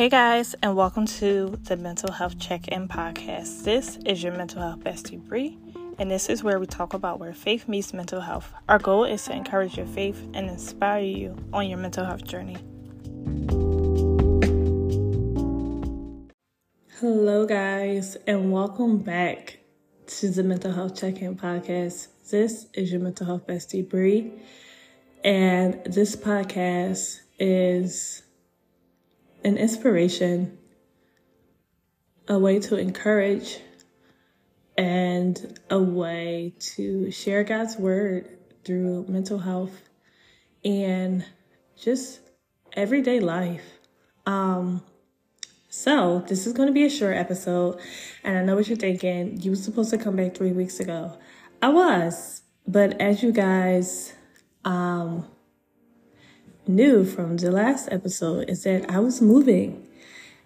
Hey guys, and welcome to the Mental Health Check In podcast. This is your mental health bestie Bree, and this is where we talk about where faith meets mental health. Our goal is to encourage your faith and inspire you on your mental health journey. Hello, guys, and welcome back to the Mental Health Check In podcast. This is your mental health bestie Bree, and this podcast is an inspiration, a way to encourage, and a way to share God's word through mental health and just everyday life. Um, so this is going to be a short episode, and I know what you're thinking. You were supposed to come back three weeks ago. I was, but as you guys um, knew from the last episode is that I was moving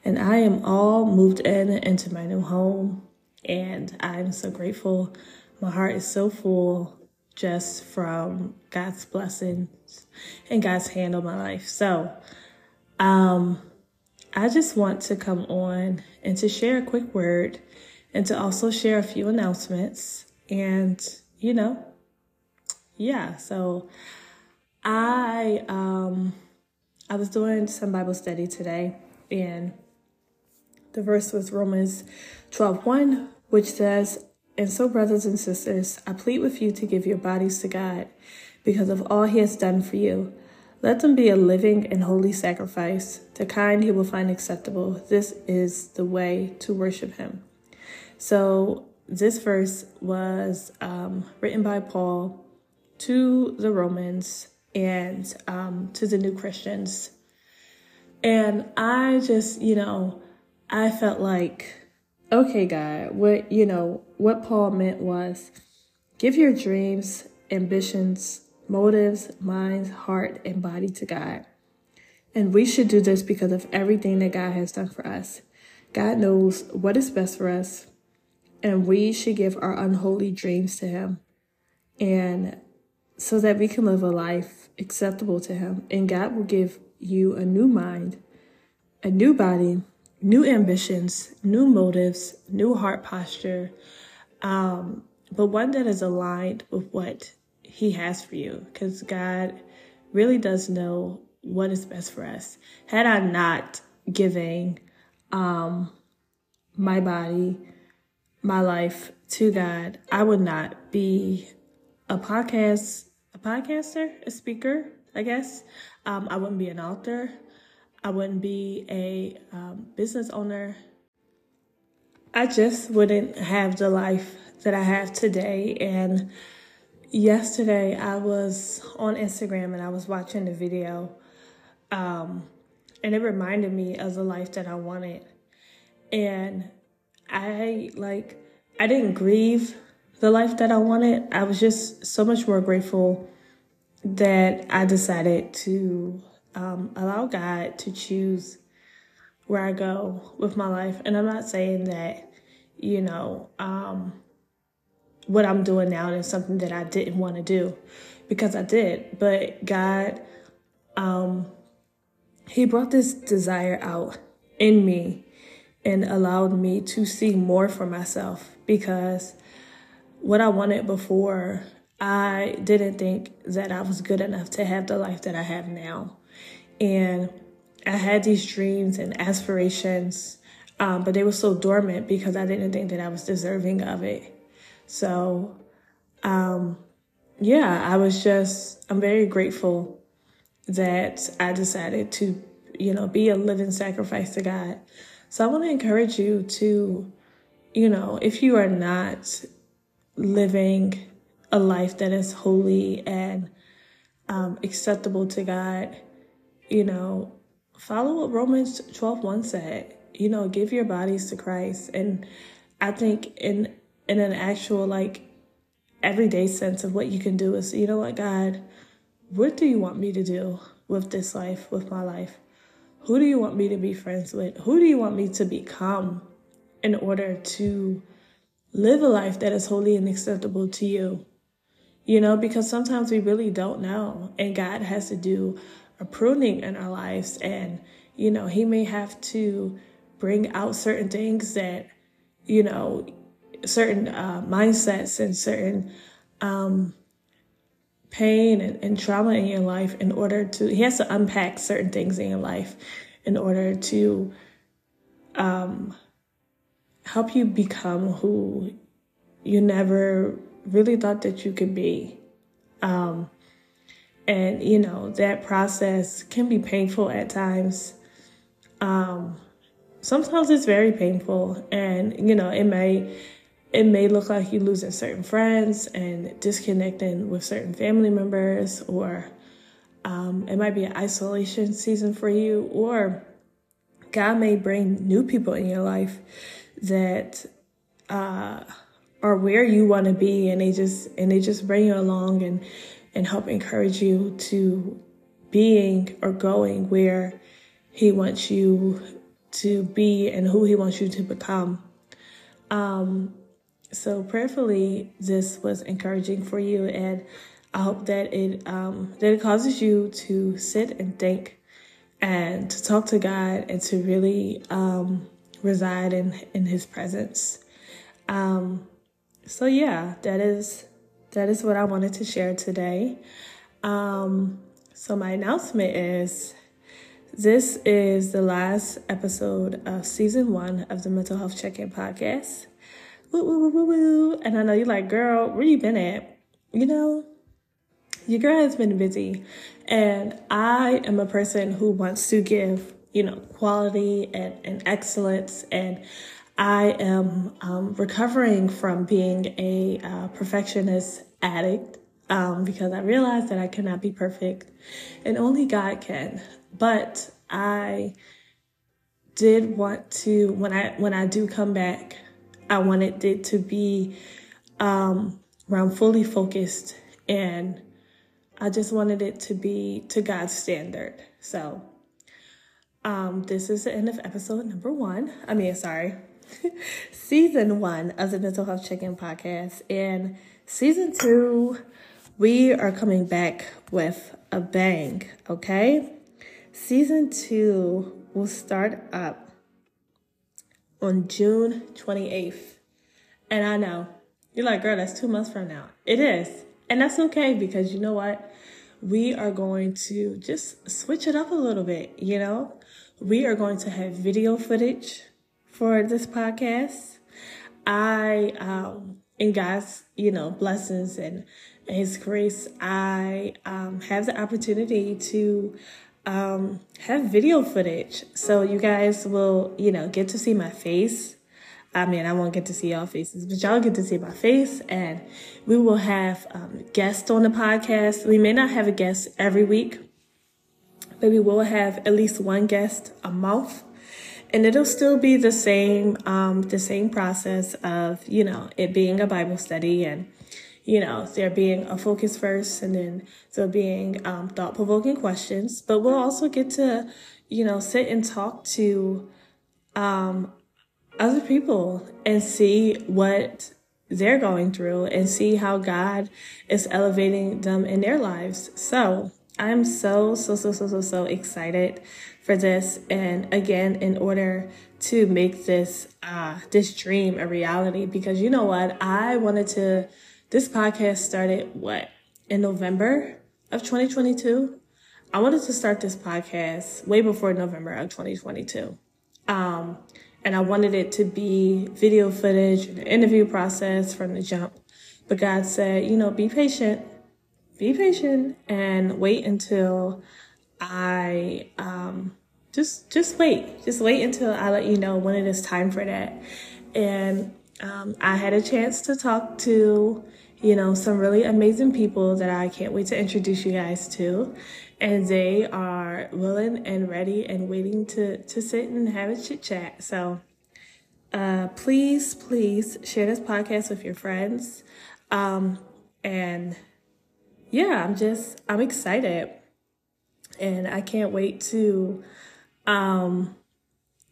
and I am all moved in into my new home and I'm so grateful. My heart is so full just from God's blessings and God's hand on my life. So, um, I just want to come on and to share a quick word and to also share a few announcements and, you know, yeah, so I um I was doing some Bible study today and the verse was Romans 12 1, which says, And so, brothers and sisters, I plead with you to give your bodies to God because of all he has done for you. Let them be a living and holy sacrifice, the kind he will find acceptable. This is the way to worship him. So, this verse was um, written by Paul to the Romans and um, to the new Christians. And I just, you know, I felt like, okay, God, what, you know, what Paul meant was give your dreams, ambitions, motives, minds, heart, and body to God. And we should do this because of everything that God has done for us. God knows what is best for us, and we should give our unholy dreams to Him. And so that we can live a life acceptable to Him. And God will give you a new mind, a new body, new ambitions, new motives, new heart posture, um, but one that is aligned with what He has for you. Because God really does know what is best for us. Had I not giving um, my body, my life to God, I would not be a podcast, a podcaster, a speaker, I guess. Um, I wouldn't be an author. I wouldn't be a um, business owner. I just wouldn't have the life that I have today. And yesterday I was on Instagram and I was watching the video. Um, and it reminded me of the life that I wanted. And I like, I didn't grieve the life that I wanted. I was just so much more grateful that I decided to um, allow God to choose where I go with my life. And I'm not saying that, you know, um, what I'm doing now is something that I didn't want to do because I did. But God, um, He brought this desire out in me and allowed me to see more for myself because what I wanted before, I didn't think that I was good enough to have the life that I have now. And I had these dreams and aspirations, um, but they were so dormant because I didn't think that I was deserving of it. So, um, yeah, I was just, I'm very grateful that I decided to, you know, be a living sacrifice to God. So I want to encourage you to, you know, if you are not living a life that is holy and um, acceptable to God, you know, follow what Romans 12 1 said. You know, give your bodies to Christ. And I think in in an actual like everyday sense of what you can do is, you know what, God, what do you want me to do with this life, with my life? Who do you want me to be friends with? Who do you want me to become in order to live a life that is holy and acceptable to you. You know, because sometimes we really don't know, and God has to do a pruning in our lives and you know, he may have to bring out certain things that, you know, certain uh, mindsets and certain um, pain and, and trauma in your life in order to, he has to unpack certain things in your life in order to um, help you become who you never really thought that you could be. Um, and, you know, that process can be painful at times. Um, sometimes it's very painful and, you know, it may, it may look like you're losing certain friends and disconnecting with certain family members or, um, it might be an isolation season for you or God may bring new people in your life that, uh, are where you want to be and they just and they just bring you along and and help encourage you to being or going where he wants you to be and who he wants you to become. Um, so prayerfully, this was encouraging for you, and I hope that it um, that it causes you to sit and think, and to talk to God, and to really um, reside in in His presence. Um, so yeah, that is that is what I wanted to share today. Um, so, my announcement is this is the last episode of season one of the Mental Health Check In podcast. Woo, woo, woo, woo, And I know you're like, girl, where you been at? You know, your girl has been busy. And I am a person who wants to give, you know, quality and, and excellence. And I am um, recovering from being a uh, perfectionist addict um, because I realized that I cannot be perfect and only God can. But I did want to when I when I do come back, I wanted it to be um, where I'm fully focused and I just wanted it to be to God's standard. So um, this is the end of episode number one. I mean, sorry, season one of the Mental Health Check-In podcast. And season two, we are coming back with a bang, okay? Season two will start up on June 28th. And I know, you're like, girl, that's two months from now. It is. And that's okay because you know what? We are going to just switch it up a little bit, you know? We are going to have video footage for this podcast. I, um, in God's, you know, blessings and His grace, I um, have the opportunity to um, have video footage. So you guys will, you know, get to see my face. I mean, I won't get to see y'all faces, but y'all get to see my face and we will have um, guests on the podcast. We may not have a guest every week, but we will have at least one guest a month. And it'll still be the same um, the same process of you know it being a bible study and you know there being a focus first and then there being um, thought-provoking questions. But we'll also get to you know sit and talk to um, other people and see what they're going through and see how god is elevating them in their lives. So i'm so so so so so so excited for this. And again, in order to make this uh, this dream a reality, because you know what, I wanted to. This podcast started what in November of 2022. I wanted to start this podcast way before November of 2022. Um, and I wanted it to be video footage, interview process from the jump. But God said, you know, be patient, be patient, and wait until I um, just just wait, just wait until I let you know when it is time for that. And um, I had a chance to talk to you know some really amazing people that I can't wait to introduce you guys to, and they are willing and ready and waiting to to sit and have a chit chat. So. Uh, please, please share this podcast with your friends. Um, and yeah, I'm just, I'm excited and I can't wait to um,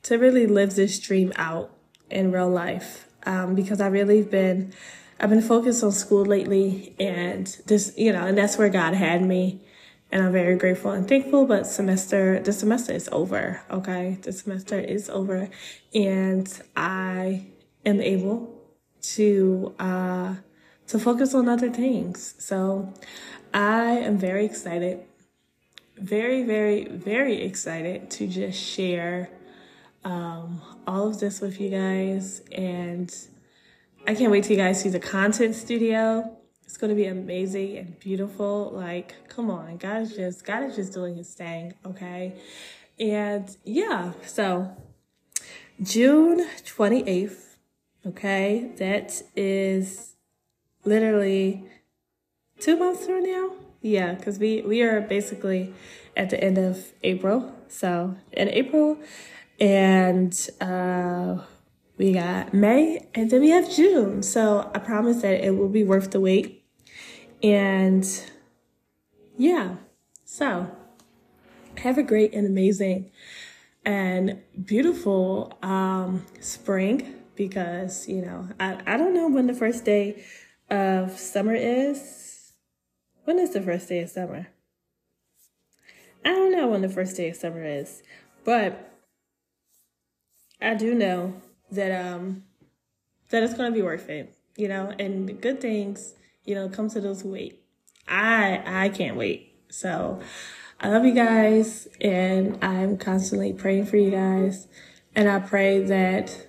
to really live this dream out in real life um, because I really been I've been focused on school lately and this you know and that's where God had me and I'm very grateful and thankful. But semester, the semester is over. Okay, the semester is over, and I am able to uh, to focus on other things. So I am very excited, very, very, very excited to just share um, all of this with you guys, and I can't wait till you guys see the content studio. It's going to be amazing and beautiful. Like, come on, God is just God is just doing His thing, okay? And yeah, so June twenty eighth, okay, that is literally two months from now. Yeah, because we we are basically at the end of April. So in April, and uh, we got May, and then we have June. So I promise that it will be worth the wait. And yeah, so have a great and amazing and beautiful um, spring because, you know, I, I don't know when the first day of summer is. When is the first day of summer? I don't know when the first day of summer is, but I do know that um that it's gonna be worth it, you know, and good things you know, come to those who wait. I I can't wait. So I love you guys and I'm constantly praying for you guys. And I pray that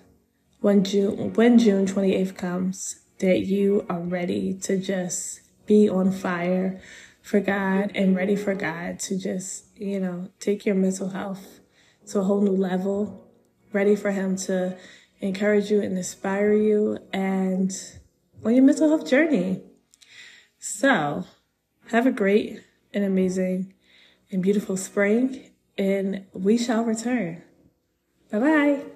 when June when June 28th comes, that you are ready to just be on fire for God and ready for God to just, you know, take your mental health to a whole new level, ready for Him to encourage you and inspire you and on your mental health journey. So, have a great and amazing and beautiful spring, and we shall return. Bye bye.